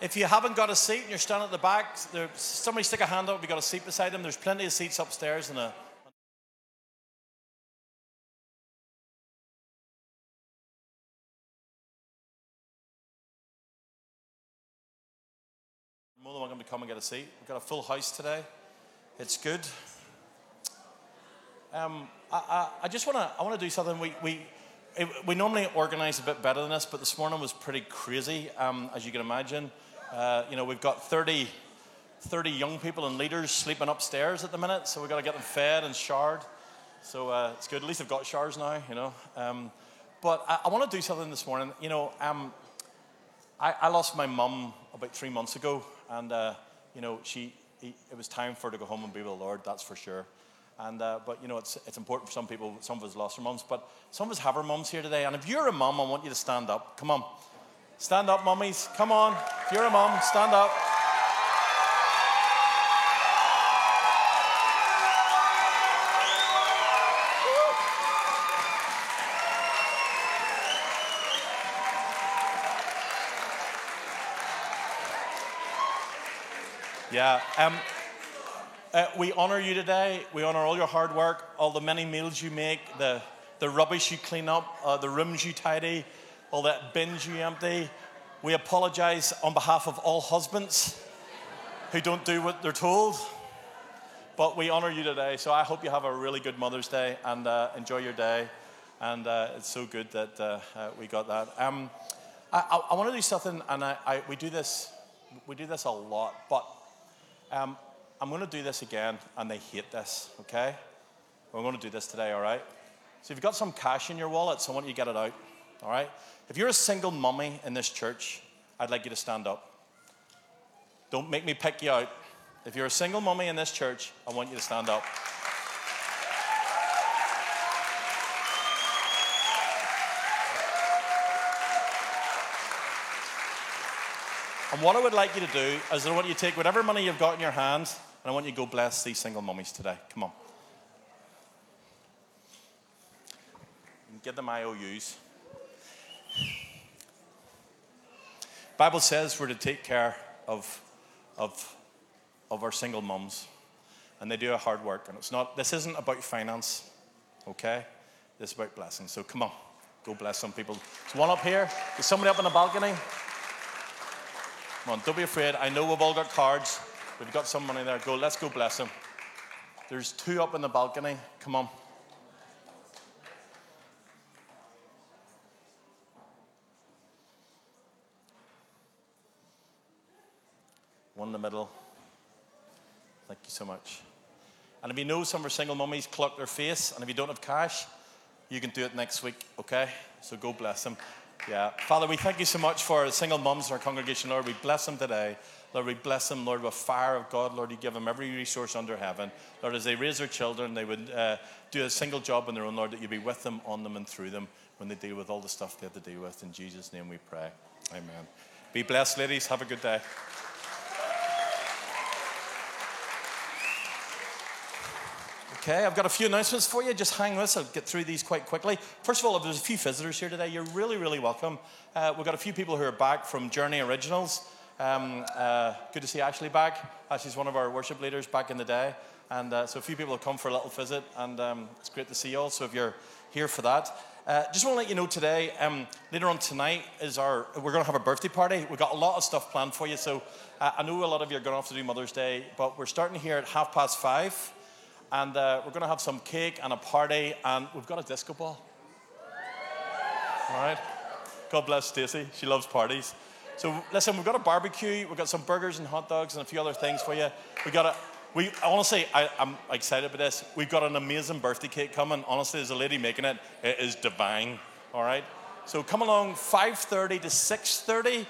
if you haven't got a seat and you're standing at the back, there, somebody stick a hand up if you've got a seat beside them. There's plenty of seats upstairs and a. More than welcome to come and get a seat. We've got a full house today. It's good. Um, I, I, I just want to I want to do something. We, we, we normally organise a bit better than this, but this morning was pretty crazy, um, as you can imagine. Uh, you know, we've got 30, 30 young people and leaders sleeping upstairs at the minute, so we've got to get them fed and showered. So uh, it's good. At least they've got showers now, you know. Um, but I, I want to do something this morning. You know, um, I, I, lost my mum about three months ago, and uh, you know, she it was time for her to go home and be with the Lord. That's for sure. And, uh, but you know, it's, it's important for some people. Some of us lost our moms, but some of us have our moms here today. And if you're a mum, I want you to stand up. Come on. Stand up, mummies. Come on. If you're a mum, stand up. Yeah. Um, uh, we honor you today. We honor all your hard work, all the many meals you make, the, the rubbish you clean up, uh, the rooms you tidy, all that bins you empty. We apologize on behalf of all husbands who don't do what they're told. But we honor you today. So I hope you have a really good Mother's Day and uh, enjoy your day. And uh, it's so good that uh, uh, we got that. Um, I, I, I want to do something, and I, we do this. We do this a lot, but um, I'm going to do this again, and they hate this, okay? We're going to do this today, all right? So if you've got some cash in your wallet, so I want you to get it out, all right? If you're a single mummy in this church, I'd like you to stand up. Don't make me pick you out. If you're a single mummy in this church, I want you to stand up. And what I would like you to do is I want you to take whatever money you've got in your hands and I want you to go bless these single mummies today. Come on. Get them IOUs. Bible says we're to take care of, of, of our single mums. And they do a hard work. And it's not, this isn't about finance, okay? This is about blessing. So come on, go bless some people. There's one up here. There's somebody up on the balcony. Come on, don't be afraid. I know we've all got cards. We've got some money there. Go, let's go bless them. There's two up in the balcony. Come on. One in the middle. Thank you so much. And if you know some of our single mummies clock their face, and if you don't have cash, you can do it next week, okay? So go bless them. Yeah. Father, we thank you so much for the single mums in our congregation, Lord. We bless them today. Lord, we bless them, Lord, with fire of God. Lord, you give them every resource under heaven. Lord, as they raise their children, they would uh, do a single job on their own, Lord, that you be with them, on them, and through them when they deal with all the stuff they have to deal with. In Jesus' name we pray. Amen. Be blessed, ladies. Have a good day. Okay, I've got a few announcements for you. Just hang with us. I'll get through these quite quickly. First of all, if there's a few visitors here today, you're really, really welcome. Uh, we've got a few people who are back from Journey Originals. Um, uh, good to see Ashley back. Ashley's one of our worship leaders back in the day. And uh, so a few people have come for a little visit, and um, it's great to see you all. So if you're here for that, uh, just want to let you know today, um, later on tonight is our, we're going to have a birthday party. We've got a lot of stuff planned for you. So uh, I know a lot of you are going have to do Mother's Day, but we're starting here at half past five, and uh, we're going to have some cake and a party, and we've got a disco ball. All right. God bless Stacy. She loves parties. So listen, we've got a barbecue, we've got some burgers and hot dogs and a few other things for you. We got a we honestly I, I'm excited about this. We've got an amazing birthday cake coming. Honestly, there's a lady making it. It is divine. All right. So come along 5:30 to 6:30.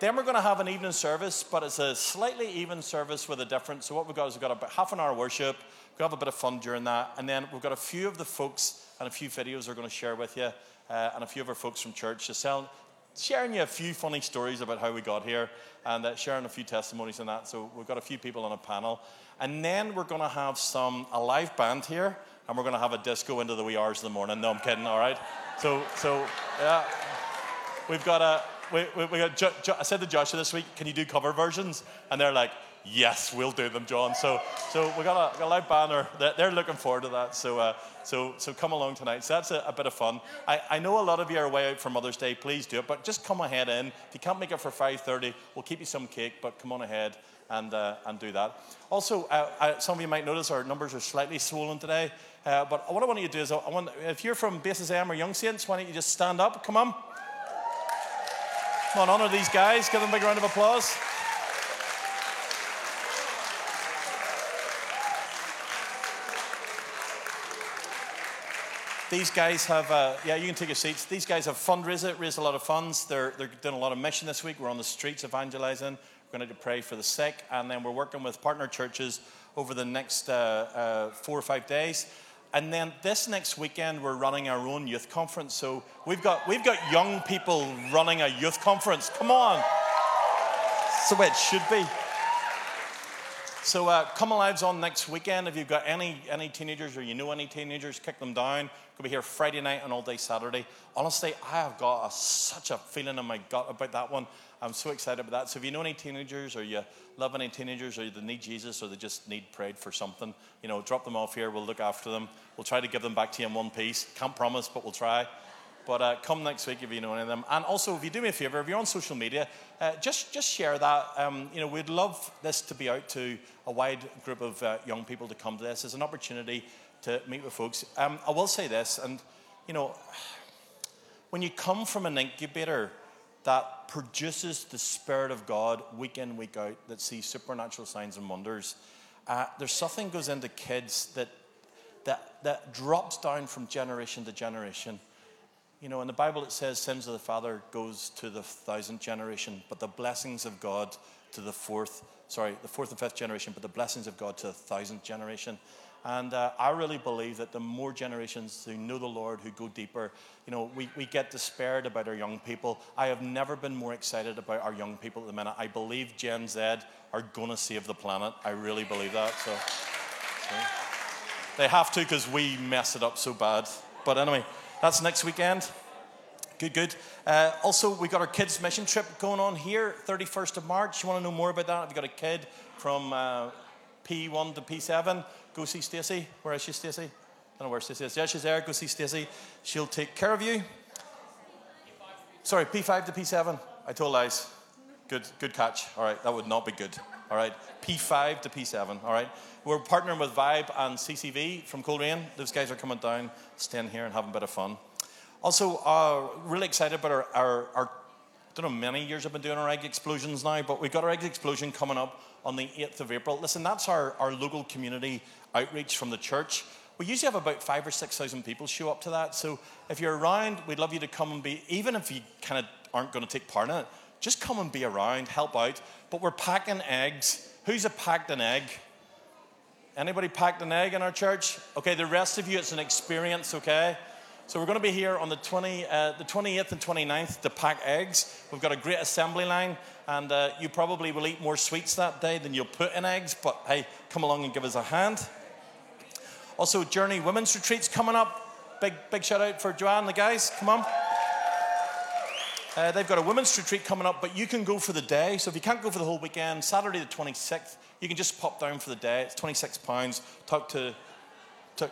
Then we're going to have an evening service, but it's a slightly even service with a difference. So what we've got is we've got about half an hour worship. We've a bit of fun during that, and then we've got a few of the folks and a few videos we're going to share with you, uh, and a few of our folks from church just tell, sharing you a few funny stories about how we got here and uh, sharing a few testimonies and that. So we've got a few people on a panel. And then we're going to have some a live band here and we're going to have a disco into the wee hours of the morning. No, I'm kidding, all right? So, so yeah. We've got a, we, we, we got jo, jo, I said to Joshua this week, can you do cover versions? And they're like, yes, we'll do them, John. So, so we got a, got a live banner. They're, they're looking forward to that. So, uh, so, so come along tonight. So that's a, a, bit of fun. I, I know a lot of you are away out for Mother's Day. Please do it, but just come ahead in. If you can't make it for 5:30, we'll keep you some cake. But come on ahead and uh, and do that. Also, uh, I, some of you might notice our numbers are slightly swollen today. Uh, but what I want you to do is, I want, if you're from Basis M or Young Saints, why don't you just stand up? Come on. Come on, honor these guys. Give them a big round of applause. These guys have, uh, yeah, you can take your seats. These guys have fundraised, raised a lot of funds. They're, they're doing a lot of mission this week. We're on the streets evangelizing. We're going to pray for the sick. And then we're working with partner churches over the next uh, uh, four or five days. And then this next weekend, we're running our own youth conference. So we've got, we've got young people running a youth conference. Come on. That's the way it should be. So uh, Come Alive's on next weekend. If you've got any, any teenagers or you know any teenagers, kick them down. We'll be here Friday night and all day Saturday. Honestly, I have got a, such a feeling in my gut about that one. I'm so excited about that. So if you know any teenagers or you love any teenagers or they need Jesus or they just need prayed for something, you know, drop them off here. We'll look after them. We'll try to give them back to you in one piece. Can't promise, but we'll try. But uh, come next week if you know any of them. And also, if you do me a favor, if you're on social media, uh, just just share that. Um, you know, we'd love this to be out to a wide group of uh, young people to come to this. It's an opportunity to meet with folks. Um, I will say this, and you know, when you come from an incubator that produces the Spirit of God week in, week out, that sees supernatural signs and wonders, uh, there's something goes into kids that that that drops down from generation to generation. You know, in the Bible it says, sins of the father goes to the thousandth generation, but the blessings of God to the fourth, sorry, the fourth and fifth generation, but the blessings of God to the thousandth generation. And uh, I really believe that the more generations who know the Lord, who go deeper, you know, we, we get despaired about our young people. I have never been more excited about our young people at the minute. I believe Gen Z are going to save the planet. I really believe that. So, so. they have to because we mess it up so bad. But anyway. That's next weekend. Good, good. Uh, also, we got our kids' mission trip going on here, 31st of March. You want to know more about that? If you've got a kid from uh, P1 to P7, go see Stacey. Where is she, Stacey? I don't know where Stacey is. Yeah, she's there. Go see Stacey. She'll take care of you. Sorry, P5 to P7. I told lies. Good, good catch. All right, that would not be good. All right, P5 to P7. All right, we're partnering with Vibe and CCV from Coleraine. Those guys are coming down, staying here, and having a bit of fun. Also, uh, really excited about our, our, our I don't know, many years I've been doing our egg explosions now, but we've got our egg explosion coming up on the 8th of April. Listen, that's our, our local community outreach from the church. We usually have about five or 6,000 people show up to that. So if you're around, we'd love you to come and be, even if you kind of aren't going to take part in it, just come and be around, help out. But we're packing eggs. Who's a packed an egg? Anybody packed an egg in our church? Okay, the rest of you, it's an experience, okay? So we're going to be here on the, 20, uh, the 28th and 29th to pack eggs. We've got a great assembly line, and uh, you probably will eat more sweets that day than you'll put in eggs, but hey, come along and give us a hand. Also, Journey Women's Retreat's coming up. Big, big shout out for Joanne the guys. Come on. Uh, they've got a women's retreat coming up, but you can go for the day. So if you can't go for the whole weekend, Saturday the 26th, you can just pop down for the day. It's 26 pounds. Talk to, to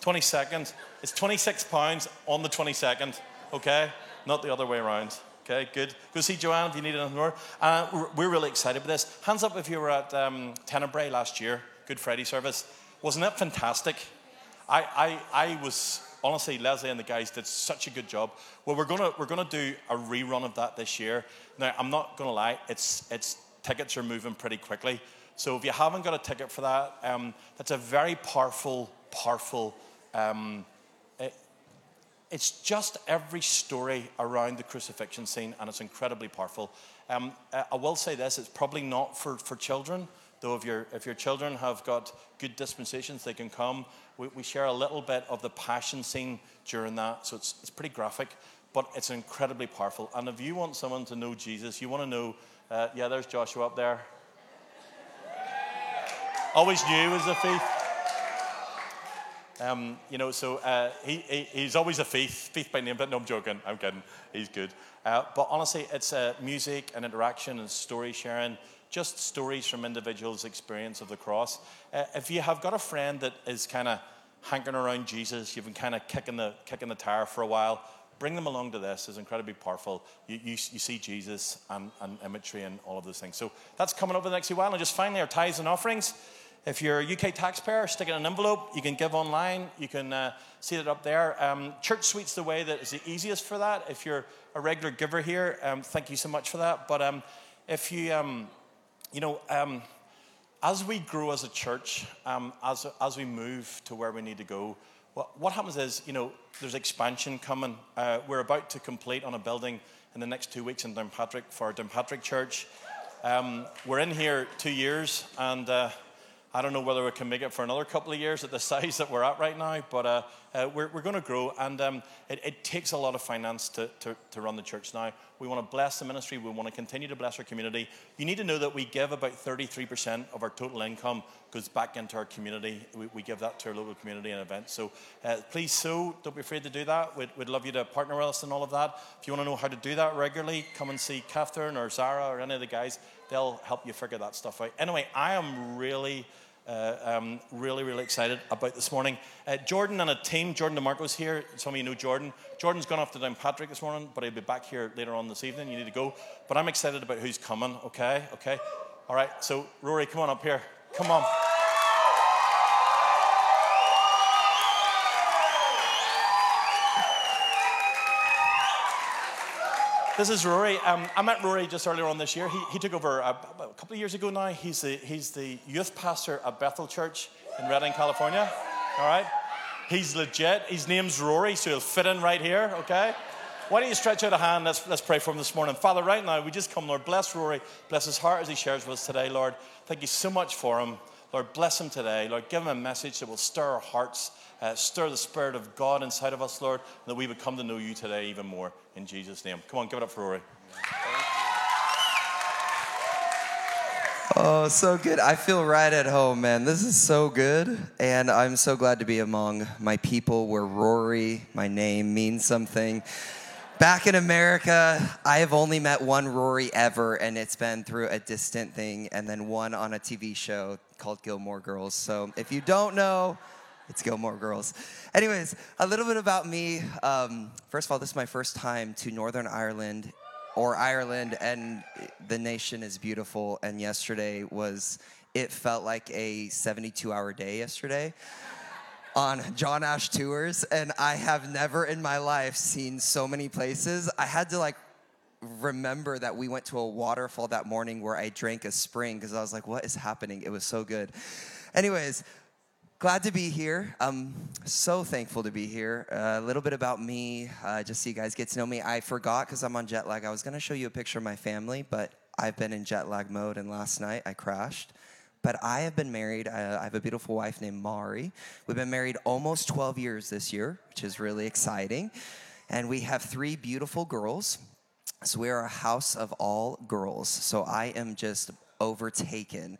22nd. It's 26 pounds on the 22nd. Okay, not the other way around. Okay, good. Go see Joanne if you need anything more. Uh, we're, really excited with this. Hands up if you were at um, Tenebrae last year, Good Friday service. Wasn't that fantastic? I, I, I was honestly, Leslie and the guys did such a good job. Well, we're gonna we're gonna do a rerun of that this year. Now, I'm not gonna lie, it's it's tickets are moving pretty quickly. So if you haven't got a ticket for that, um, that's a very powerful, powerful. Um, it, it's just every story around the crucifixion scene, and it's incredibly powerful. Um, I will say this: it's probably not for, for children, though. If your if your children have got good dispensations, they can come. We, we share a little bit of the passion scene during that, so it's it's pretty graphic, but it's incredibly powerful. And if you want someone to know Jesus, you want to know uh, yeah, there's Joshua up there. Always knew he was a thief. Um, you know, so uh, he, he, he's always a faith, faith by name, but no, I'm joking. I'm kidding. He's good. Uh, but honestly, it's uh, music and interaction and story sharing, just stories from individuals' experience of the cross. Uh, if you have got a friend that is kind of hankering around Jesus, you've been kind of kicking the, kicking the tire for a while, bring them along to this. It's incredibly powerful. You, you, you see Jesus and, and, imagery and all of those things. So that's coming up in the next few while. And just finally, our tithes and offerings. If you're a UK taxpayer, stick it in an envelope. You can give online. You can uh, see it up there. Um, ChurchSuite's the way that is the easiest for that. If you're a regular giver here, um, thank you so much for that. But um, if you, um, you know, um, as we grow as a church, um, as, as we move to where we need to go, what, what happens is, you know, there's expansion coming. Uh, we're about to complete on a building in the next two weeks in Downpatrick for Downpatrick Church. Um, we're in here two years, and uh, I don't know whether we can make it for another couple of years at the size that we're at right now, but uh, uh, we're, we're going to grow, and um, it, it, takes a lot of finance to, to, to, run the church now. We want to bless the ministry, we want to continue to bless our community. You need to know that we give about 33% of our total income goes back into our community. We, we give that to our local community and events. So uh, please, so don't be afraid to do that. We'd, we'd love you to partner with us in all of that. If you want to know how to do that regularly, come and see Catherine or Zara or any of the guys. They'll help you figure that stuff out. Anyway, I am really uh, um, really, really excited about this morning. Uh, Jordan and a team, Jordan DeMarco's here. Some of you know Jordan. Jordan's gone off to Downpatrick this morning, but he'll be back here later on this evening. You need to go. But I'm excited about who's coming, okay? Okay? All right, so Rory, come on up here. Come on. This is Rory. Um, I met Rory just earlier on this year. He, he took over a, a, couple of years ago now. He's the, he's the youth pastor at Bethel Church in Redding, California. All right? He's legit. His name's Rory, so he'll fit in right here, okay? Why don't you stretch out a hand? Let's, let's pray for him this morning. Father, right now, we just come, Lord, bless Rory. Bless his heart as he shares with us today, Lord. Thank you so much for him. Lord, bless him today. Lord, give him a message that will stir our hearts, uh, stir the Spirit of God inside of us, Lord, and that we would come to know you today even more. In Jesus' name. Come on, give it up for Rory. Oh, so good. I feel right at home, man. This is so good. And I'm so glad to be among my people where Rory, my name, means something. Back in America, I have only met one Rory ever, and it's been through a distant thing, and then one on a TV show called Gilmore Girls. So if you don't know, it's Gilmore Girls. Anyways, a little bit about me. Um, first of all, this is my first time to Northern Ireland or Ireland, and the nation is beautiful. And yesterday was, it felt like a 72 hour day yesterday on John Ash tours, and I have never in my life seen so many places. I had to like remember that we went to a waterfall that morning where I drank a spring because I was like, what is happening? It was so good. Anyways, glad to be here. I'm so thankful to be here. Uh, a little bit about me, uh, just so you guys get to know me. I forgot because I'm on jet lag. I was going to show you a picture of my family, but I've been in jet lag mode, and last night I crashed. But I have been married. I, I have a beautiful wife named Mari. We've been married almost 12 years this year, which is really exciting. And we have three beautiful girls. So we are a house of all girls. So I am just overtaken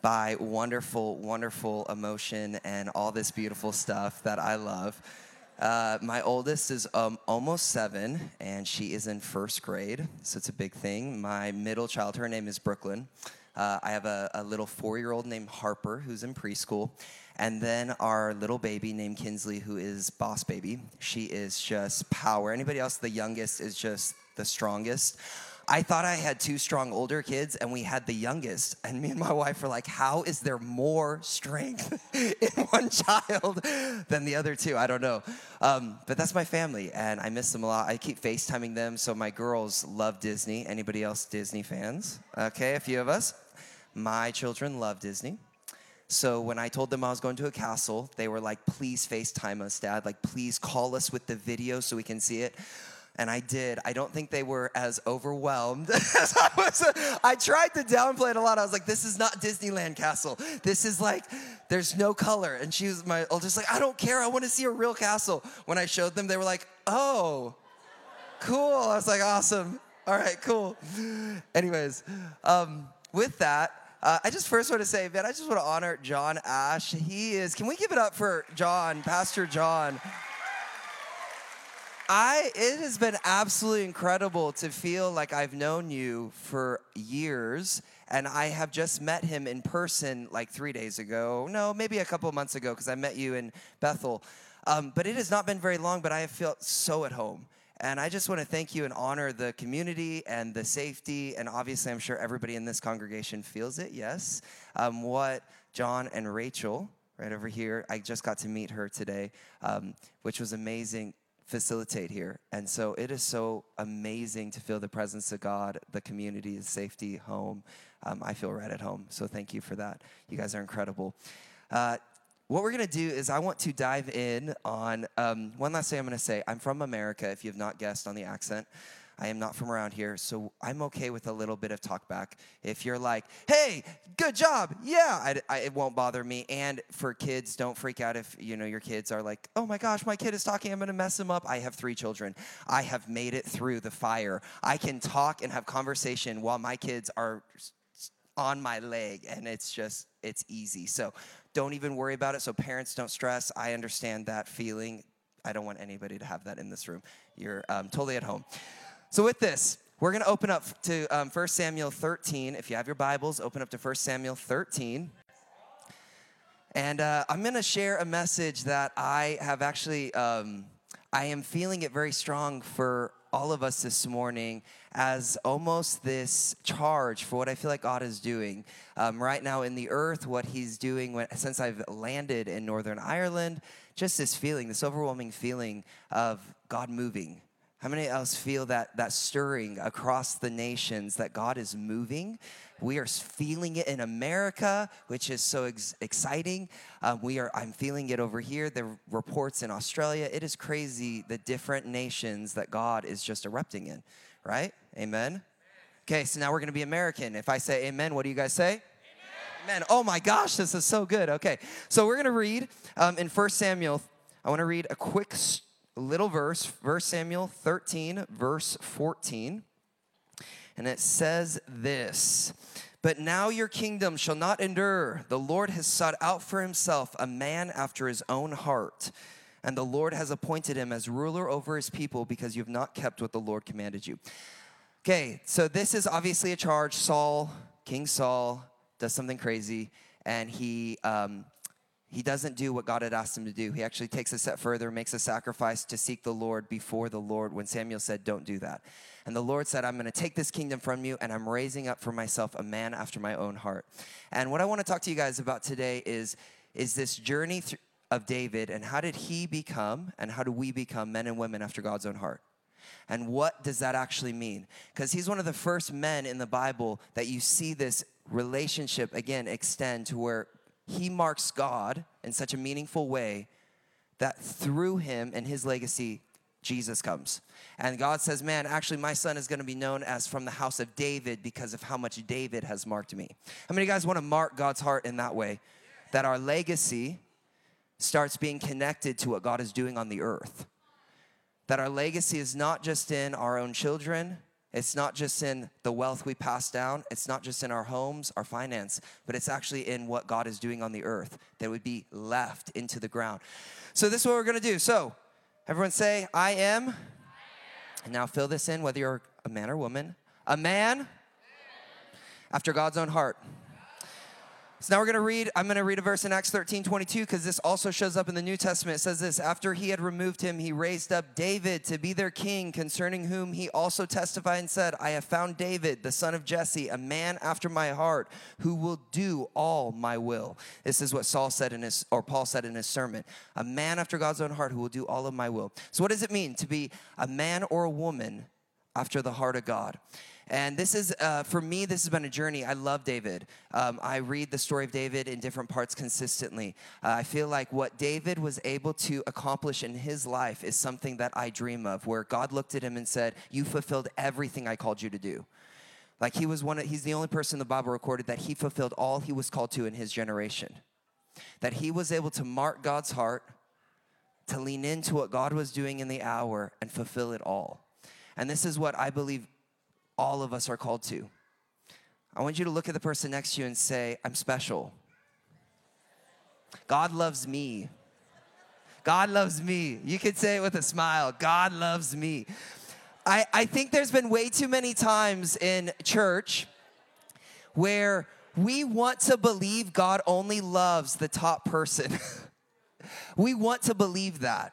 by wonderful, wonderful emotion and all this beautiful stuff that I love. Uh, my oldest is um, almost seven, and she is in first grade, so it's a big thing. My middle child, her name is Brooklyn. Uh, I have a, a little four year old named Harper who's in preschool. And then our little baby named Kinsley, who is boss baby. She is just power. Anybody else, the youngest, is just the strongest. I thought I had two strong older kids and we had the youngest. And me and my wife were like, how is there more strength in one child than the other two? I don't know. Um, but that's my family and I miss them a lot. I keep FaceTiming them. So my girls love Disney. Anybody else Disney fans? Okay, a few of us. My children love Disney. So when I told them I was going to a castle, they were like, please FaceTime us, Dad. Like, please call us with the video so we can see it and I did. I don't think they were as overwhelmed as I was. I tried to downplay it a lot. I was like, this is not Disneyland Castle. This is like, there's no color. And she was my oldest, like, I don't care. I want to see a real castle. When I showed them, they were like, oh, cool. I was like, awesome. All right, cool. Anyways, um, with that, Uh, I just first want to say, man, I just want to honor John Ash. He is, can we give it up for John, Pastor John? I it has been absolutely incredible to feel like I've known you for years and I have just met him in person like 3 days ago. No, maybe a couple months ago because I met you in Bethel. Um, but it has not been very long, but I have felt so at home. And I just want to thank you and honor the community and the safety. And obviously, I'm sure everybody in this congregation feels it, yes. Um, what John and Rachel, right over here, I just got to meet her today, um, which was amazing facilitate here. And so it is so amazing to feel the presence of God, the community, the safety, home. Um, I feel right at home. So thank you for that. You guys are incredible. Uh, what we're going to do is I want to dive in on um, one last thing I'm going to say. I'm from America, if you have not guessed on the accent. I am not from around here, so I'm okay with a little bit of talk back. If you're like, hey, good job, yeah, I, I, it won't bother me. And for kids, don't freak out if you know your kids are like, oh my gosh, my kid is talking, I'm gonna mess him up. I have three children. I have made it through the fire. I can talk and have conversation while my kids are on my leg, and it's just, it's easy. So don't even worry about it. So parents, don't stress. I understand that feeling. I don't want anybody to have that in this room. You're um, totally at home. So, with this, we're going to open up to um, 1 Samuel 13. If you have your Bibles, open up to 1 Samuel 13. And uh, I'm going to share a message that I have actually, um, I am feeling it very strong for all of us this morning as almost this charge for what I feel like God is doing um, right now in the earth, what He's doing when, since I've landed in Northern Ireland. Just this feeling, this overwhelming feeling of God moving how many else feel that, that stirring across the nations that God is moving? We are feeling it in America, which is so ex- exciting. Um, we are, I'm feeling it over here. The reports in Australia. It is crazy the different nations that God is just erupting in, right? Amen. Okay, so now we're going to be American. If I say amen, what do you guys say? Amen. Oh my gosh, this is so good. Okay, so we're going to read um, in 1 Samuel. I want to read a quick story little verse, verse Samuel 13, verse 14. And it says this But now your kingdom shall not endure. The Lord has sought out for himself a man after his own heart. And the Lord has appointed him as ruler over his people because you have not kept what the Lord commanded you. Okay, so this is obviously a charge. Saul, King Saul, does something crazy, and he um, he doesn't do what God had asked him to do. He actually takes a step further, makes a sacrifice to seek the Lord before the Lord when Samuel said, Don't do that. And the Lord said, I'm going to take this kingdom from you and I'm raising up for myself a man after my own heart. And what I want to talk to you guys about today is, is this journey of David and how did he become and how do we become men and women after God's own heart? And what does that actually mean? Because he's one of the first men in the Bible that you see this relationship again extend to where he marks God in such a meaningful way that through him and his legacy, Jesus comes. And God says, Man, actually, my son is going to be known as from the house of David because of how much David has marked me. How many of you guys want to mark God's heart in that way? That our legacy starts being connected to what God is doing on the earth. That our legacy is not just in our own children, it's not just in the wealth we pass down, it's not just in our homes, our finance, but it's actually in what God is doing on the earth that would be left into the ground. So, this is what we're gonna do. So, everyone say, I am. I am. And now fill this in whether you're a man or woman. A man, man. after God's own heart. So now we're going to read, I'm going to read a verse in Acts 13 22 because this also shows up in the New Testament. It says this After he had removed him, he raised up David to be their king, concerning whom he also testified and said, I have found David, the son of Jesse, a man after my heart, who will do all my will. This is what Saul said in his, or Paul said in his sermon a man after God's own heart who will do all of my will. So, what does it mean to be a man or a woman after the heart of God? And this is, uh, for me, this has been a journey. I love David. Um, I read the story of David in different parts consistently. Uh, I feel like what David was able to accomplish in his life is something that I dream of, where God looked at him and said, You fulfilled everything I called you to do. Like he was one of, he's the only person in the Bible recorded that he fulfilled all he was called to in his generation. That he was able to mark God's heart, to lean into what God was doing in the hour and fulfill it all. And this is what I believe all of us are called to. I want you to look at the person next to you and say, I'm special. God loves me. God loves me. You could say it with a smile God loves me. I, I think there's been way too many times in church where we want to believe God only loves the top person. we want to believe that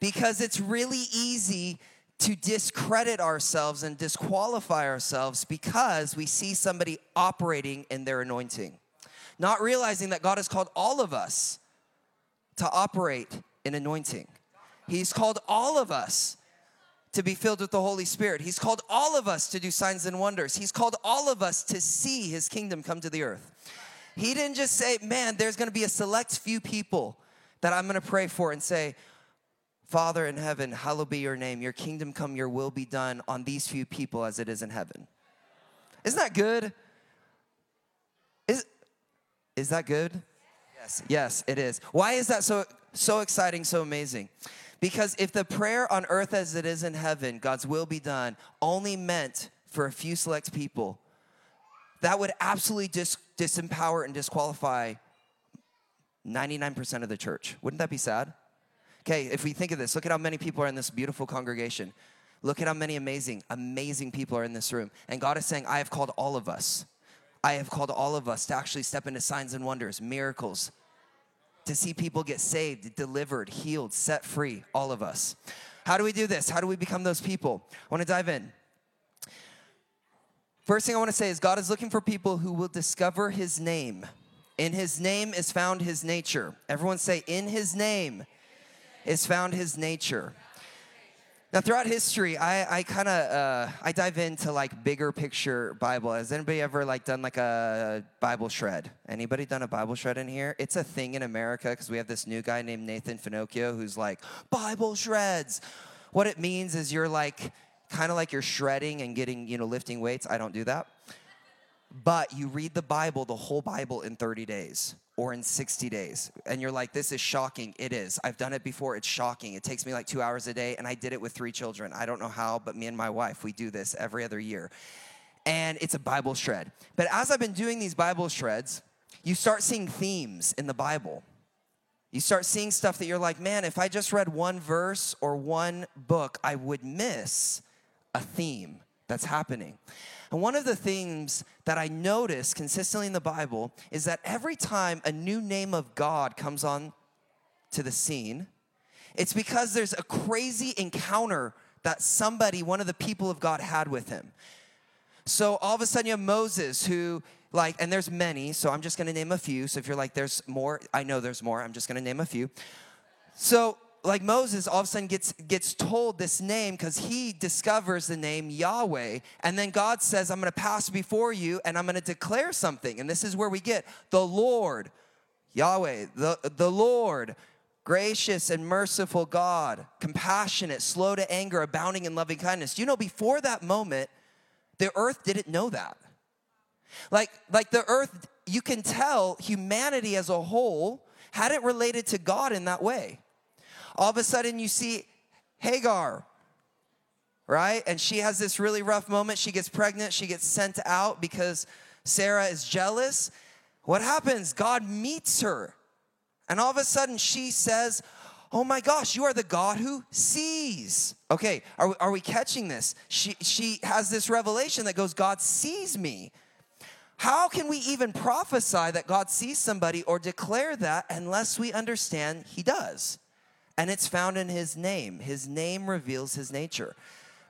because it's really easy to discredit ourselves and disqualify ourselves because we see somebody operating in their anointing, not realizing that God has called all of us to operate in anointing. He's called all of us to be filled with the Holy Spirit. He's called all of us to do signs and wonders. He's called all of us to see His kingdom come to the earth. He didn't just say, man, there's gonna be a select few people that I'm gonna pray for and say, Father in heaven, hallowed be your name. Your kingdom come, your will be done on these few people as it is in heaven. Isn't that good? Is, is that good? Yes, yes, it is. Why is that so so exciting, so amazing? Because if the prayer on earth as it is in heaven, God's will be done, only meant for a few select people, that would absolutely dis- disempower and disqualify 99% of the church. Wouldn't that be sad? Okay, if we think of this, look at how many people are in this beautiful congregation. Look at how many amazing, amazing people are in this room. And God is saying, I have called all of us. I have called all of us to actually step into signs and wonders, miracles, to see people get saved, delivered, healed, set free, all of us. How do we do this? How do we become those people? I want to dive in. First thing I want to say is God is looking for people who will discover his name. In his name is found his nature. Everyone say, In his name is found his nature. Now, throughout history, I, I kind of uh, I dive into like bigger picture Bible. Has anybody ever like done like a Bible shred? Anybody done a Bible shred in here? It's a thing in America because we have this new guy named Nathan Finochio who's like Bible shreds. What it means is you're like kind of like you're shredding and getting you know lifting weights. I don't do that, but you read the Bible, the whole Bible in 30 days or in 60 days. And you're like, this is shocking. It is. I've done it before. It's shocking. It takes me like two hours a day, and I did it with three children. I don't know how, but me and my wife, we do this every other year. And it's a Bible shred. But as I've been doing these Bible shreds, you start seeing themes in the Bible. You start seeing stuff that you're like, man, if I just read one verse or one book, I would miss a theme that's happening. And one of the themes that I notice consistently in the Bible is that every time a new name of God comes on to the scene, it's because there's a crazy encounter that somebody, one of the people of God, had with him. So all of a sudden you have Moses who like and there's many so i'm just going to name a few so if you're like there's more i know there's more i'm just going to name a few so like Moses all of a sudden gets gets told this name because he discovers the name Yahweh. And then God says, I'm gonna pass before you and I'm gonna declare something. And this is where we get the Lord, Yahweh, the, the Lord, gracious and merciful God, compassionate, slow to anger, abounding in loving kindness. You know, before that moment, the earth didn't know that. Like, like the earth, you can tell humanity as a whole hadn't related to God in that way. All of a sudden, you see Hagar, right? And she has this really rough moment. She gets pregnant, she gets sent out because Sarah is jealous. What happens? God meets her. And all of a sudden, she says, Oh my gosh, you are the God who sees. Okay, are we, are we catching this? She, she has this revelation that goes, God sees me. How can we even prophesy that God sees somebody or declare that unless we understand He does? And it's found in his name. His name reveals his nature.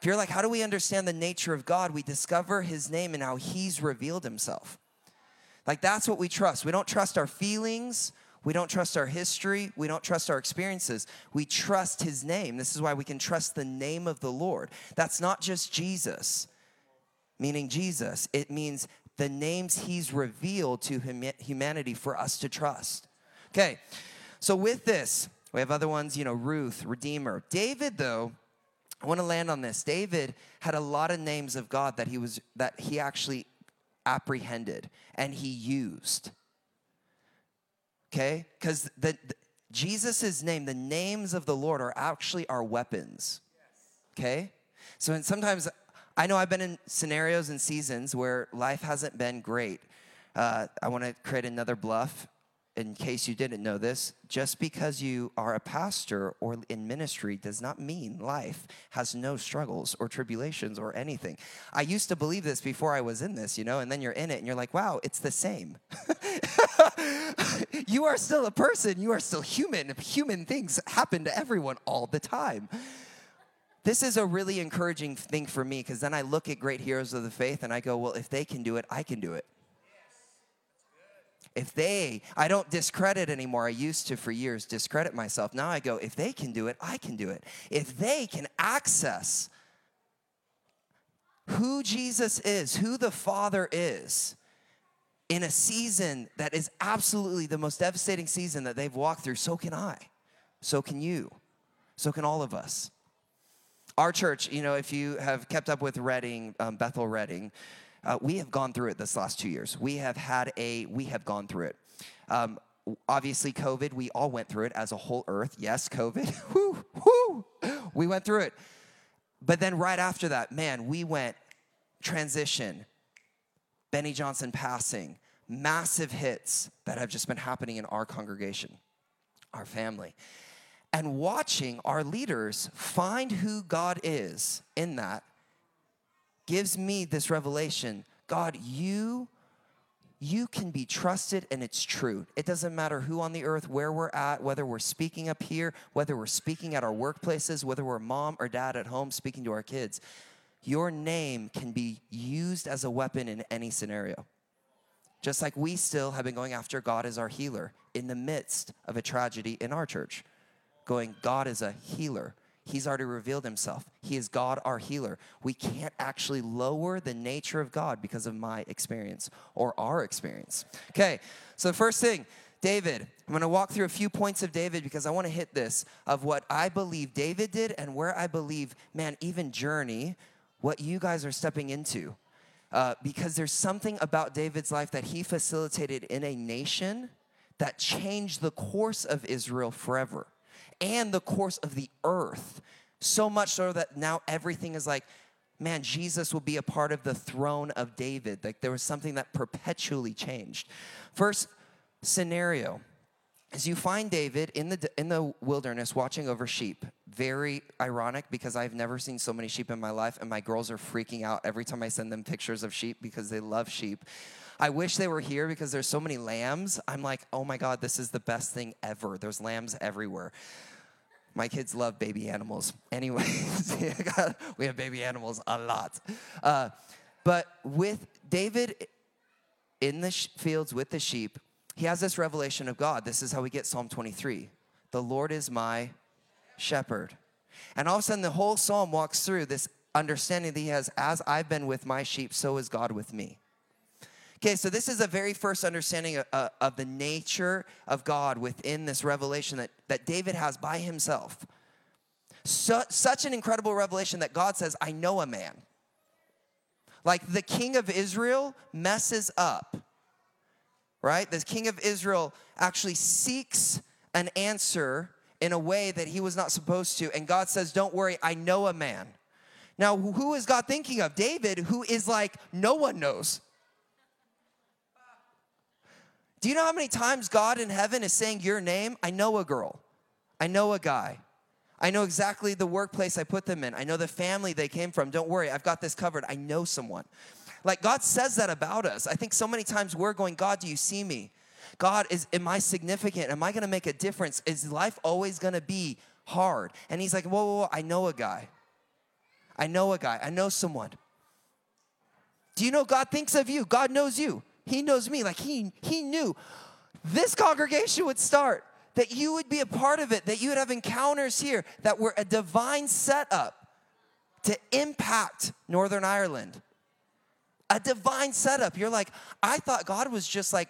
If you're like, how do we understand the nature of God? We discover his name and how he's revealed himself. Like, that's what we trust. We don't trust our feelings. We don't trust our history. We don't trust our experiences. We trust his name. This is why we can trust the name of the Lord. That's not just Jesus, meaning Jesus. It means the names he's revealed to humanity for us to trust. Okay, so with this, we have other ones, you know, Ruth, Redeemer. David, though, I want to land on this. David had a lot of names of God that he was that he actually apprehended and he used. Okay? Because the, the Jesus' name, the names of the Lord are actually our weapons. Okay? So and sometimes I know I've been in scenarios and seasons where life hasn't been great. Uh, I want to create another bluff in case you didn't know this, just because you are a pastor or in ministry does not mean life has no struggles or tribulations or anything. I used to believe this before I was in this, you know, and then you're in it and you're like, wow, it's the same. you are still a person, you are still human. Human things happen to everyone all the time. This is a really encouraging thing for me because then I look at great heroes of the faith and I go, well, if they can do it, I can do it. If they, I don't discredit anymore. I used to for years discredit myself. Now I go, if they can do it, I can do it. If they can access who Jesus is, who the Father is, in a season that is absolutely the most devastating season that they've walked through, so can I. So can you. So can all of us. Our church, you know, if you have kept up with Redding, um, Bethel Redding, uh, we have gone through it this last two years. We have had a, we have gone through it. Um, obviously, COVID, we all went through it as a whole earth. Yes, COVID. We went through it. But then right after that, man, we went transition, Beni Johnson passing, massive hits that have just been happening in our congregation, our family. And watching our leaders find who God is in that gives me this revelation God, you you can be trusted and it's true. It doesn't matter who on the earth, where we're at, whether we're speaking up here, whether we're speaking at our workplaces, whether we're mom or dad at home speaking to our kids. Your name can be used as a weapon in any scenario. Just like we still have been going after God as our healer in the midst of a tragedy in our church, going, God is a healer. He's already revealed himself. He is God, our healer. We can't actually lower the nature of God because of my experience or our experience. Okay, so the first thing, David. I'm gonna walk through a few points of David because I wanna hit this of what I believe David did and where I believe, man, even Journey, what you guys are stepping into. Uh, because there's something about David's life that he facilitated in a nation that changed the course of Israel forever and the course of the earth. So much so that now everything is like, man, Jesus will be a part of the throne of David. Like there was something that perpetually changed. First scenario is you find David in the in the wilderness watching over sheep. Very ironic because I've never seen so many sheep in my life, and my girls are freaking out every time I send them pictures of sheep because they love sheep. I wish they were here because there's so many lambs. I'm like, oh my God, this is the best thing ever. There's lambs everywhere. My kids love baby animals. Anyways, we have baby animals a lot. Uh, but with David in the fields with the sheep, he has this revelation of God. This is how we get Psalm 23 The Lord is my shepherd. And all of a sudden, the whole psalm walks through this understanding that he has as I've been with my sheep, so is God with me. Okay, so this is a very first understanding of, uh, of, the nature of God within this revelation that, that David has by himself. So, such an incredible revelation that God says, I know a man. Like the king of Israel messes up, right? The king of Israel actually seeks an answer in a way that he was not supposed to. And God says, Don't worry, I know a man. Now, who is God thinking of? David, who is like, no one knows. Do you know how many times God in heaven is saying your name? I know a girl. I know a guy. I know exactly the workplace I put them in. I know the family they came from. Don't worry, I've got this covered. I know someone. Like God says that about us. I think so many times we're going, God, do you see me? God, is am I significant? Am I gonna make a difference? Is life always gonna be hard? And he's like, whoa, whoa, whoa, I know a guy. I know a guy. I know someone. Do you know God thinks of you? God knows you. He knows me. Like he, he knew this congregation would start, that you would be a part of it, that you would have encounters here that were a divine setup to impact Northern Ireland. A divine setup. You're like, I thought God was just like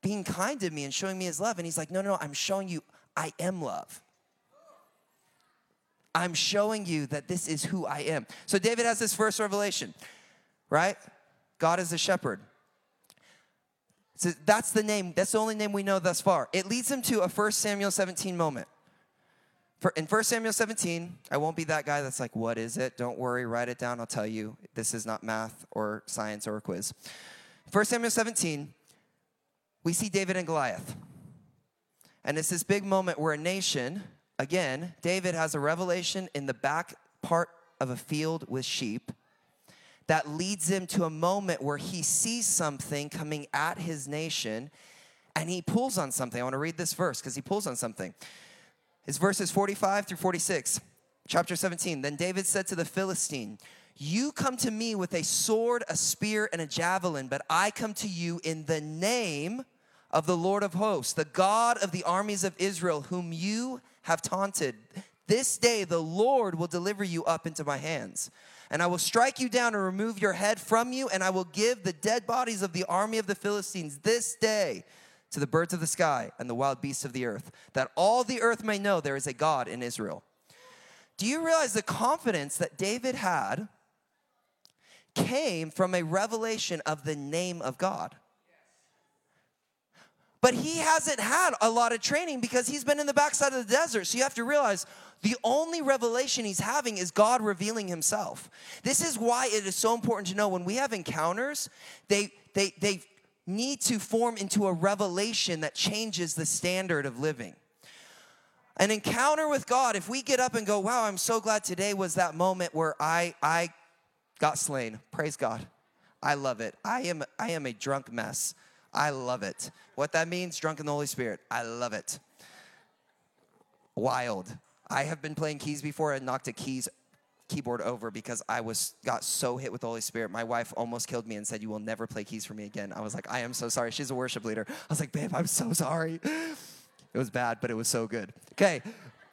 being kind to me and showing me his love. And he's like, no, no, no, I'm showing you I am love. I'm showing you that this is who I am. So David has this first revelation, right? God is a shepherd. So that's the name, that's the only name we know thus far. It leads him to a 1 Samuel 17 moment. For, in 1 Samuel 17, I won't be that guy that's like, what is it? Don't worry, write it down. I'll tell you. This is not math or science or a quiz. 1 Samuel 17, we see David and Goliath. And it's this big moment where a nation, again, David has a revelation in the back part of a field with sheep that leads him to a moment where he sees something coming at his nation and he pulls on something. I want to read this verse because he pulls on something. It's verses 45 through 46, chapter 17. Then David said to the Philistine, You come to me with a sword, a spear, and a javelin, but I come to you in the name of the Lord of hosts, the God of the armies of Israel, whom you have taunted. This day the Lord will deliver you up into my hands. And I will strike you down and remove your head from you, and I will give the dead bodies of the army of the Philistines this day to the birds of the sky and the wild beasts of the earth, that all the earth may know there is a God in Israel. Do you realize the confidence that David had came from a revelation of the name of God? But he hasn't had a lot of training because he's been in the backside of the desert. So you have to realize the only revelation he's having is God revealing himself. This is why it is so important to know when we have encounters, they they they need to form into a revelation that changes the standard of living. An encounter with God, if we get up and go, wow, I'm so glad today was that moment where I I got slain. Praise God. I love it. I am I am a drunk mess. I love it. What that means, drunk in the Holy Spirit. I love it. Wild. I have been playing keys before and knocked a keys keyboard over because I was got so hit with the Holy Spirit. My wife almost killed me and said, "You will never play keys for me again." I was like, "I am so sorry." She's a worship leader. I was like, "Babe, I'm so sorry." It was bad, but it was so good. Okay.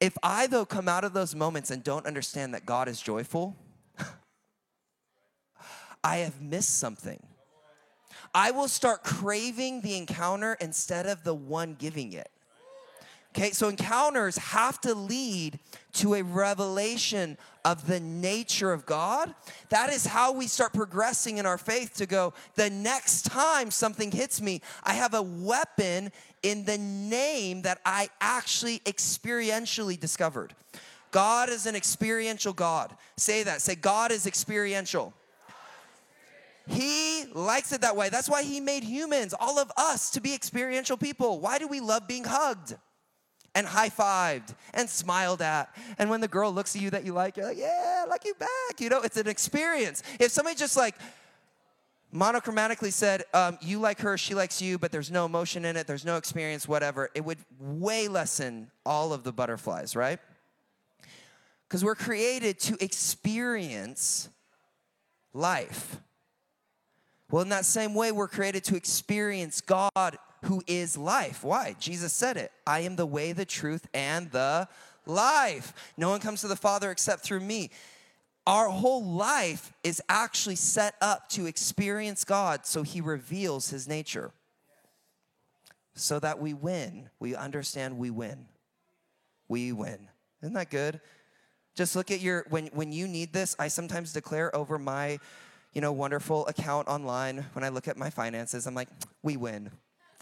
if I though come out of those moments and don't understand that God is joyful, I have missed something. I will start craving the encounter instead of the one giving it. Okay, so encounters have to lead to a revelation of the nature of God. That is how we start progressing in our faith to go, the next time something hits me, I have a weapon in the name that I actually experientially discovered. God is an experiential God. Say that. Say, God is experiential. He likes it that way. That's why He made humans, all of us, to be experiential people. Why do we love being hugged? and high fived and smiled at. And when the girl looks at you that you like, you're like, yeah, I like you back. You know, it's an experience. If somebody just like monochromatically said, um, you like her, she likes you, but there's no emotion in it, there's no experience, whatever, it would way lessen all of the butterflies, right? Because we're created to experience life. Well, in that same way, we're created to experience God who is life. Why? Jesus said it I am the way, the truth, and the life. No one comes to the Father except through me. Our whole life is actually set up to experience God, so He reveals His nature. So that we win. We understand we win. We win. Isn't that good? Just look at your, when, when you need this, I sometimes declare over my you know, wonderful account online, when I look at my finances, I'm like, we win.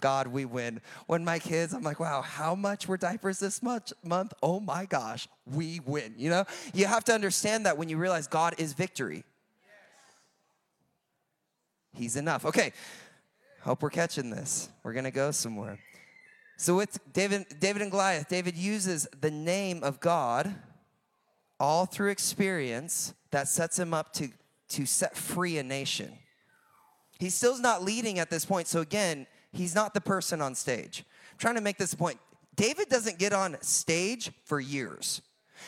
God, we win. When my kids, I'm like, wow, how much were diapers this much month? Oh my gosh, we win. You know, you have to understand that when you realize God is victory. He's enough. Okay, hope we're catching this. We're gonna go somewhere. So with David, David and Goliath, David uses the name of God all through experience that sets him up to to set free a nation. He still's not leading at this point. So again, he's not the person on stage. I'm trying to make this point. David doesn't get on stage for years.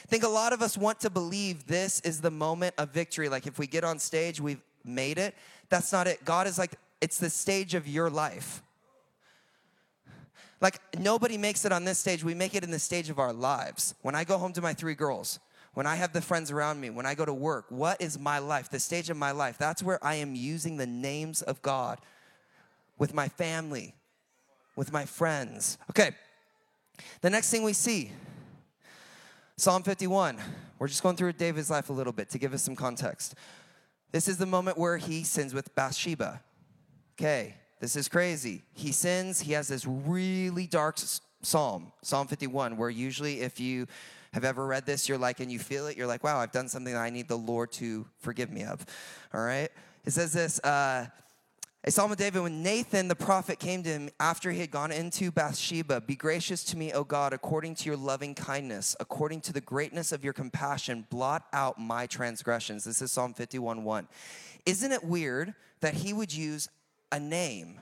I think a lot of us want to believe this is the moment of victory. Like if we get on stage, we've made it. That's not it. God is like, it's the stage of your life. Like nobody makes it on this stage, we make it in the stage of our lives. When I go home to my three girls, when I have the friends around me, when I go to work, what is my life, the stage of my life? That's where I am using the names of God with my family, with my friends. Okay, the next thing we see Psalm 51. We're just going through David's life a little bit to give us some context. This is the moment where he sins with Bathsheba. Okay, this is crazy. He sins, he has this really dark psalm, Psalm 51, where usually if you have ever read this, you're like, and you feel it, you're like, wow, I've done something that I need the Lord to forgive me of. All right? It says this uh, a psalm of David when Nathan the prophet came to him after he had gone into Bathsheba Be gracious to me, O God, according to your loving kindness, according to the greatness of your compassion, blot out my transgressions. This is Psalm 51 1. Isn't it weird that he would use a name?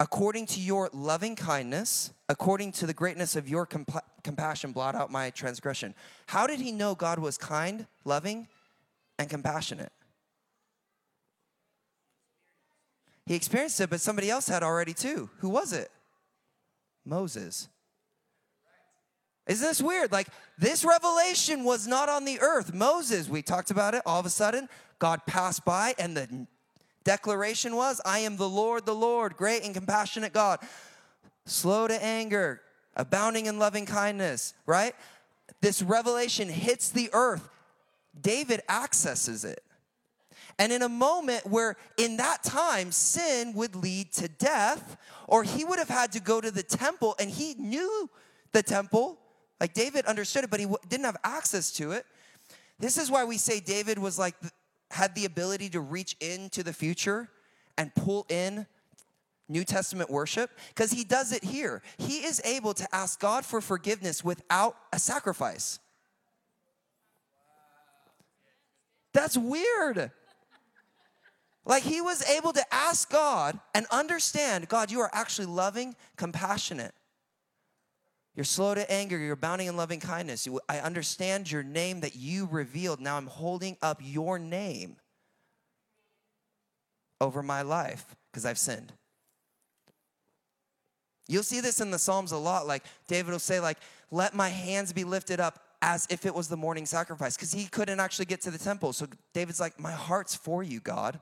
According to your loving kindness, according to the greatness of your compa- compassion, blot out my transgression. How did he know God was kind, loving, and compassionate? He experienced it, but somebody else had already too. Who was it? Moses. Isn't this weird? Like, this revelation was not on the earth. Moses, we talked about it, all of a sudden, God passed by, and the declaration was, I am the Lord, the Lord, great and compassionate God, slow to anger, abounding in loving kindness, right? This revelation hits the earth. David accesses it. And in a moment where in that time sin would lead to death, or he would have had to go to the temple and he knew the temple, like David understood it, but he didn't have access to it. This is why we say David was like, had the ability to reach into the future and pull in New Testament worship because he does it here. He is able to ask God for forgiveness without a sacrifice. That's weird. Like he was able to ask God and understand God, you are actually loving, compassionate. You're slow to anger, you're abounding in loving kindness. I understand your name that you revealed. Now I'm holding up your name over my life because I've sinned. You'll see this in the Psalms a lot. Like David will say, like, let my hands be lifted up as if it was the morning sacrifice because he couldn't actually get to the temple. So David's like, my heart's for you, God.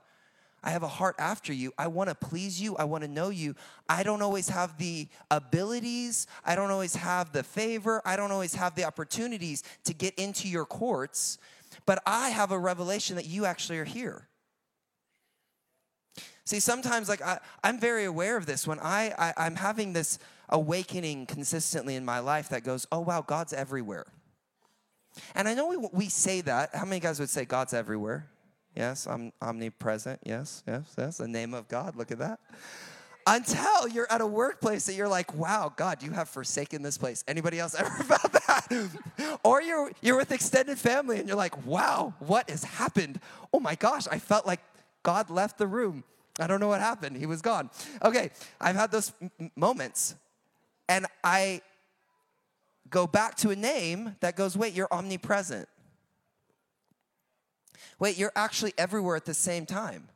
I have a heart after you. I want to please you. I want to know you. I don't always have the abilities. I don't always have the favor. I don't always have the opportunities to get into your courts, but I have a revelation that you actually are here. See, sometimes, like, I, am very aware of this when I, I, I'm having this awakening consistently in my life that goes, oh, wow, God's everywhere. And I know we, we say that. How many guys would say God's everywhere? Yes, I'm omnipresent. Yes, yes, yes. The name of God. Look at that. Until you're at a workplace that you're like, wow, God, you have forsaken this place. Anybody else ever felt that? or you're you're with extended family and you're like, wow, what has happened? Oh my gosh, I felt like God left the room. I don't know what happened. He was gone. Okay, I've had those m- moments. And I go back to a name that goes, wait, you're omnipresent. Wait, you're actually everywhere at the same time.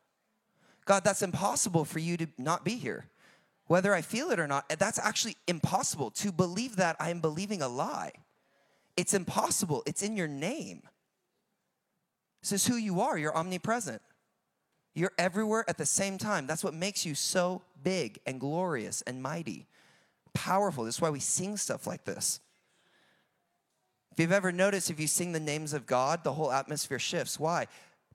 God, that's impossible for you to not be here. Whether I feel it or not, that's actually impossible. To believe that, I am believing a lie. It's impossible. It's in your name. This is who you are. You're omnipresent. You're everywhere at the same time. That's what makes you so big and glorious and mighty, powerful. That's why we sing stuff like this. You've ever noticed, if you sing the names of God, the whole atmosphere shifts. Why?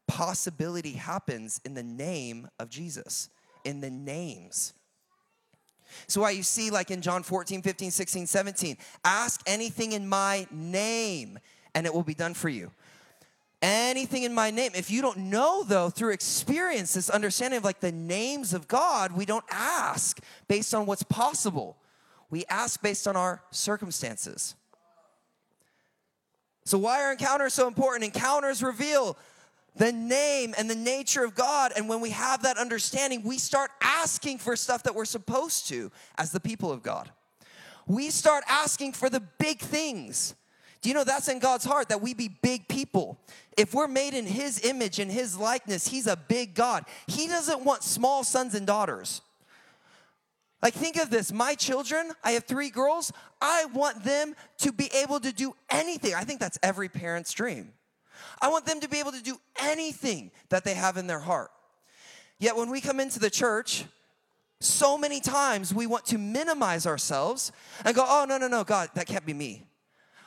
Possibility happens in the name of Jesus, in the names. So, why you see, like in John 14, 15, 16, 17, ask anything in my name and it will be done for you. Anything in my name. If you don't know, though, through experience, this understanding of like the names of God, we don't ask based on what's possible. We ask based on our circumstances. So, why are encounters so important? Encounters reveal the name and the nature of God. And when we have that understanding, we start asking for stuff that we're supposed to as the people of God. We start asking for the big things. Do you know that's in God's heart that we be big people? If we're made in His image and His likeness, He's a big God. He doesn't want small sons and daughters. Like, think of this my children, I have three girls, I want them to be able to do anything. I think that's every parent's dream. I want them to be able to do anything that they have in their heart. Yet, when we come into the church, so many times we want to minimize ourselves and go, oh, no, no, no, God, that can't be me.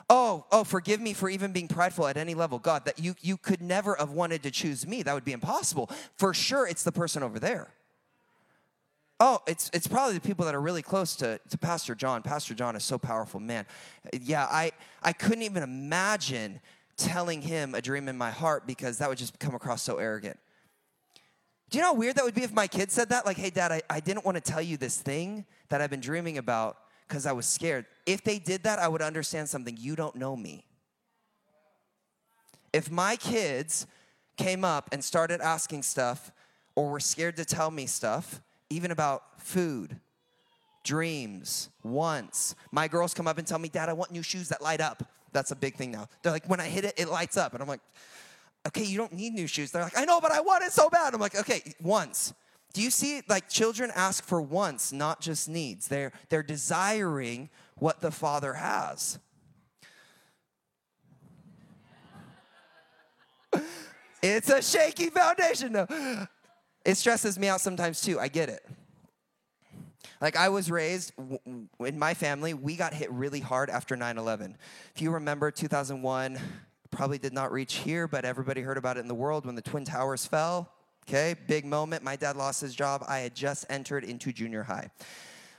Oh, oh, forgive me for even being prideful at any level. God, that you, you could never have wanted to choose me. That would be impossible. For sure, it's the person over there. Oh, it's it's probably the people that are really close to, to Pastor John. Pastor John is so powerful, man. Yeah, I I couldn't even imagine telling him a dream in my heart because that would just come across so arrogant. Do you know how weird that would be if my kid said that? Like, hey, dad, I, I didn't want to tell you this thing that I've been dreaming about because I was scared. If they did that, I would understand something. You don't know me. If my kids came up and started asking stuff or were scared to tell me stuff, even about food, dreams, wants. My girls come up and tell me, Dad, I want new shoes that light up. That's a big thing now. They're like, when I hit it, it lights up. And I'm like, okay, you don't need new shoes. They're like, I know, but I want it so bad. I'm like, okay, once. Do you see like children ask for wants, not just needs? They're they're desiring what the father has. it's a shaky foundation. No. It stresses me out sometimes too. I get it. Like I was raised in my family, we got hit really hard after 9/11. If you remember 2001, probably did not reach here, but everybody heard about it in the world when the twin towers fell. Okay, big moment. My dad lost his job. I had just entered into junior high.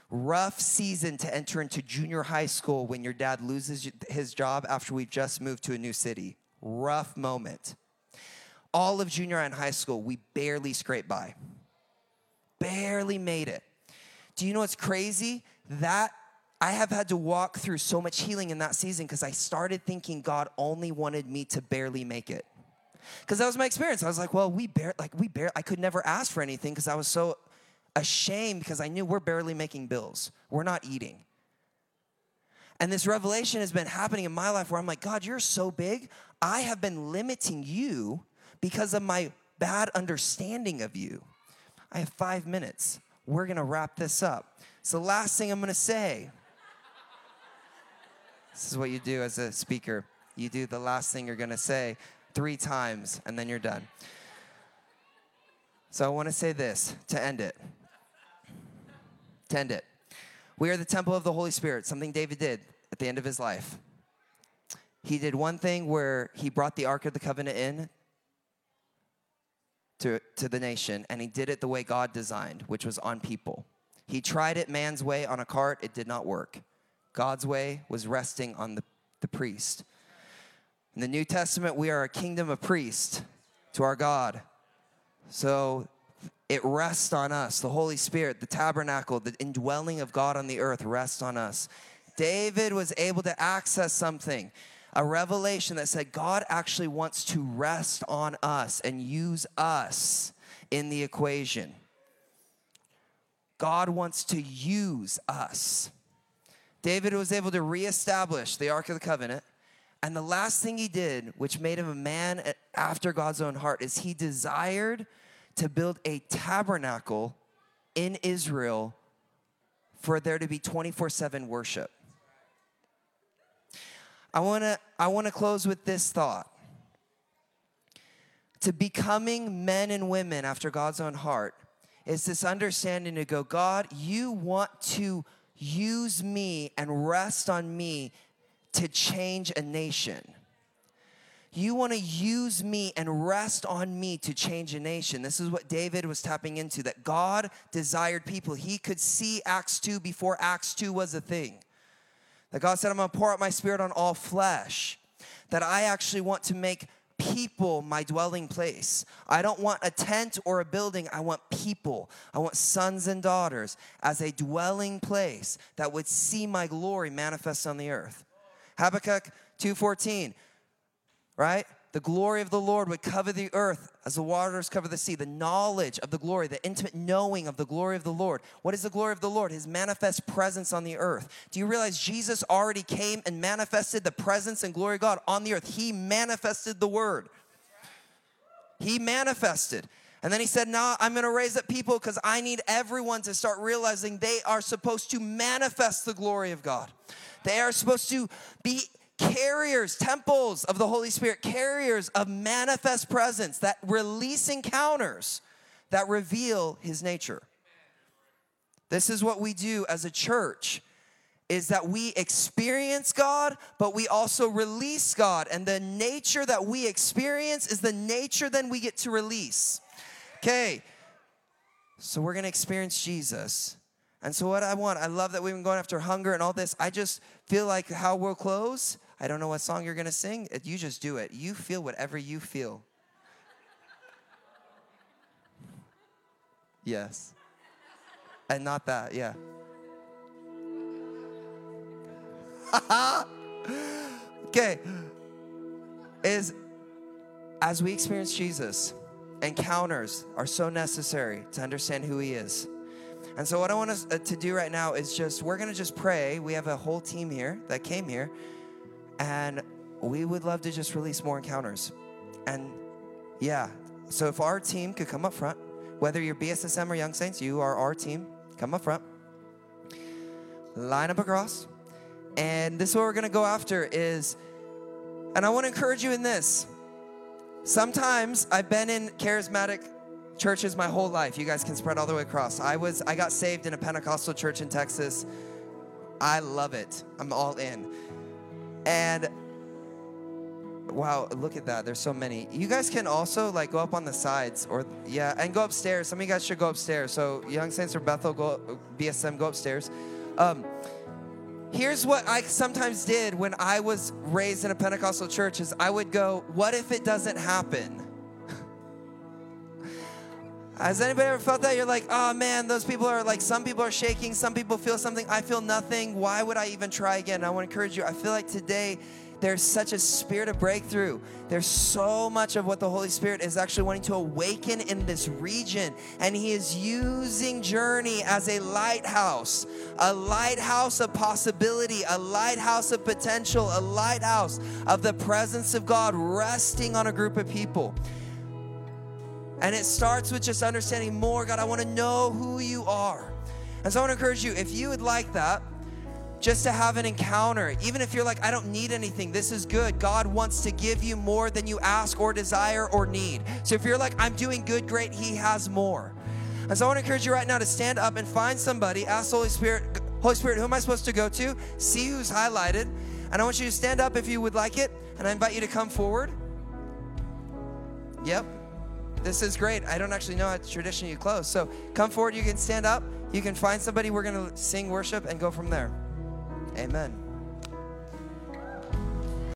Rough season to enter into junior high school when your dad loses his job after we just moved to a new city. Rough moment. All of junior high and high school, we barely scraped by. Barely made it. Do you know what's crazy? That I have had to walk through so much healing in that season because I started thinking God only wanted me to barely make it. Because that was my experience. I was like, well, we bear like we bear I could never ask for anything because I was so ashamed because I knew we're barely making bills. We're not eating. And this revelation has been happening in my life where I'm like, God, you're so big. I have been limiting you because of my bad understanding of you. I have five minutes we're going to wrap this up. So, the last thing I'm going to say this is what you do as a speaker. You do the last thing you're going to say three times, and then you're done. So, I want to say this to end it. To end it. We are the temple of the Holy Spirit, something David did at the end of his life. He did one thing where he brought the Ark of the Covenant in to, to the nation, and he did it the way God designed, which was on people. He tried it man's way on a cart, it did not work. God's way was resting on the, the priest. In the New Testament, we are a kingdom of priests to our God. So it rests on us. The Holy Spirit, the tabernacle, the indwelling of God on the earth rests on us. David was able to access something a revelation that said God actually wants to rest on us and use us in the equation. God wants to use us. David was able to reestablish the Ark of the Covenant. And the last thing he did, which made him a man after God's own heart, is he desired to build a tabernacle in Israel for there to be 24 7 worship. I want to I want to close with this thought. To becoming men and women after God's own heart is this understanding to go, God, you want to use me and rest on me to change a nation. You want to use me and rest on me to change a nation. This is what David was tapping into that God desired people. He could see Acts 2 before Acts 2 was a thing. That God said, I'm gonna pour out my spirit on all flesh. That I actually want to make people my dwelling place. I don't want a tent or a building. I want people. I want sons and daughters as a dwelling place that would see my glory manifest on the earth. Habakkuk 2:14, right? The glory of the Lord would cover the earth as the waters cover the sea. The knowledge of the glory, the intimate knowing of the glory of the Lord. What is the glory of the Lord? His manifest presence on the earth. Do you realize Jesus already came and manifested the presence and glory of God on the earth? He manifested the word. He manifested. And then he said, Now I'm going to raise up people because I need everyone to start realizing they are supposed to manifest the glory of God. They are supposed to be carriers, temples of the Holy Spirit, carriers of manifest presence that release encounters that reveal his nature. This is what we do as a church is that we experience God, but we also release God. And the nature that we experience is the nature then we get to release. Okay. So we're going to experience Jesus. And so, what I want, I love that we've been going after hunger and all this. I just feel like how we'll close. I don't know what song you're going to sing. You just do it. You feel whatever you feel. Yes. And not that, yeah. okay. Is as we experience Jesus, encounters are so necessary to understand who he is. And so, what I want us uh, to do right now is just, we're going to just pray. We have a whole team here that came here, and we would love to just release more encounters. And yeah, so if our team could come up front, whether you're BSSM or Young Saints, you are our team, come up front, line up across. And this is what we're going to go after is, and I want to encourage you in this. Sometimes I've been in charismatic churches my whole life. You guys can spread all the way across. I was I got saved in a Pentecostal church in Texas. I love it. I'm all in. And wow, look at that. There's so many. You guys can also like go up on the sides or yeah, and go upstairs. Some of you guys should go upstairs. So Young Saints or Bethel go BSSM go upstairs. Um, here's what I sometimes did when I was raised in a Pentecostal church is I would go, what if it doesn't happen? Has anybody ever felt that? You're like, oh man, those people are like, some people are shaking, some people feel something, I feel nothing. Why would I even try again? I want to encourage you. I feel like today there's such a spirit of breakthrough. There's so much of what the Holy Spirit is actually wanting to awaken in this region. And He is using Journey as a lighthouse, a lighthouse of possibility, a lighthouse of potential, a lighthouse of the presence of God resting on a group of people. And it starts with just understanding more God, I want to know who you are. And so I want to encourage you, if you would like that, just to have an encounter. Even if you're like, I don't need anything, this is good. God wants to give you more than you ask or desire or need. So if you're like, I'm doing good, great, He has more. And so I want to encourage you right now to stand up and find somebody, ask the Holy Spirit, Holy Spirit, who am I supposed to go to? See who's highlighted. And I want you to stand up if you would like it. And I invite you to come forward. Yep. This is great. I don't actually know how tradition you close. So come forward. You can stand up. You can find somebody. We're going to sing worship and go from there. Amen.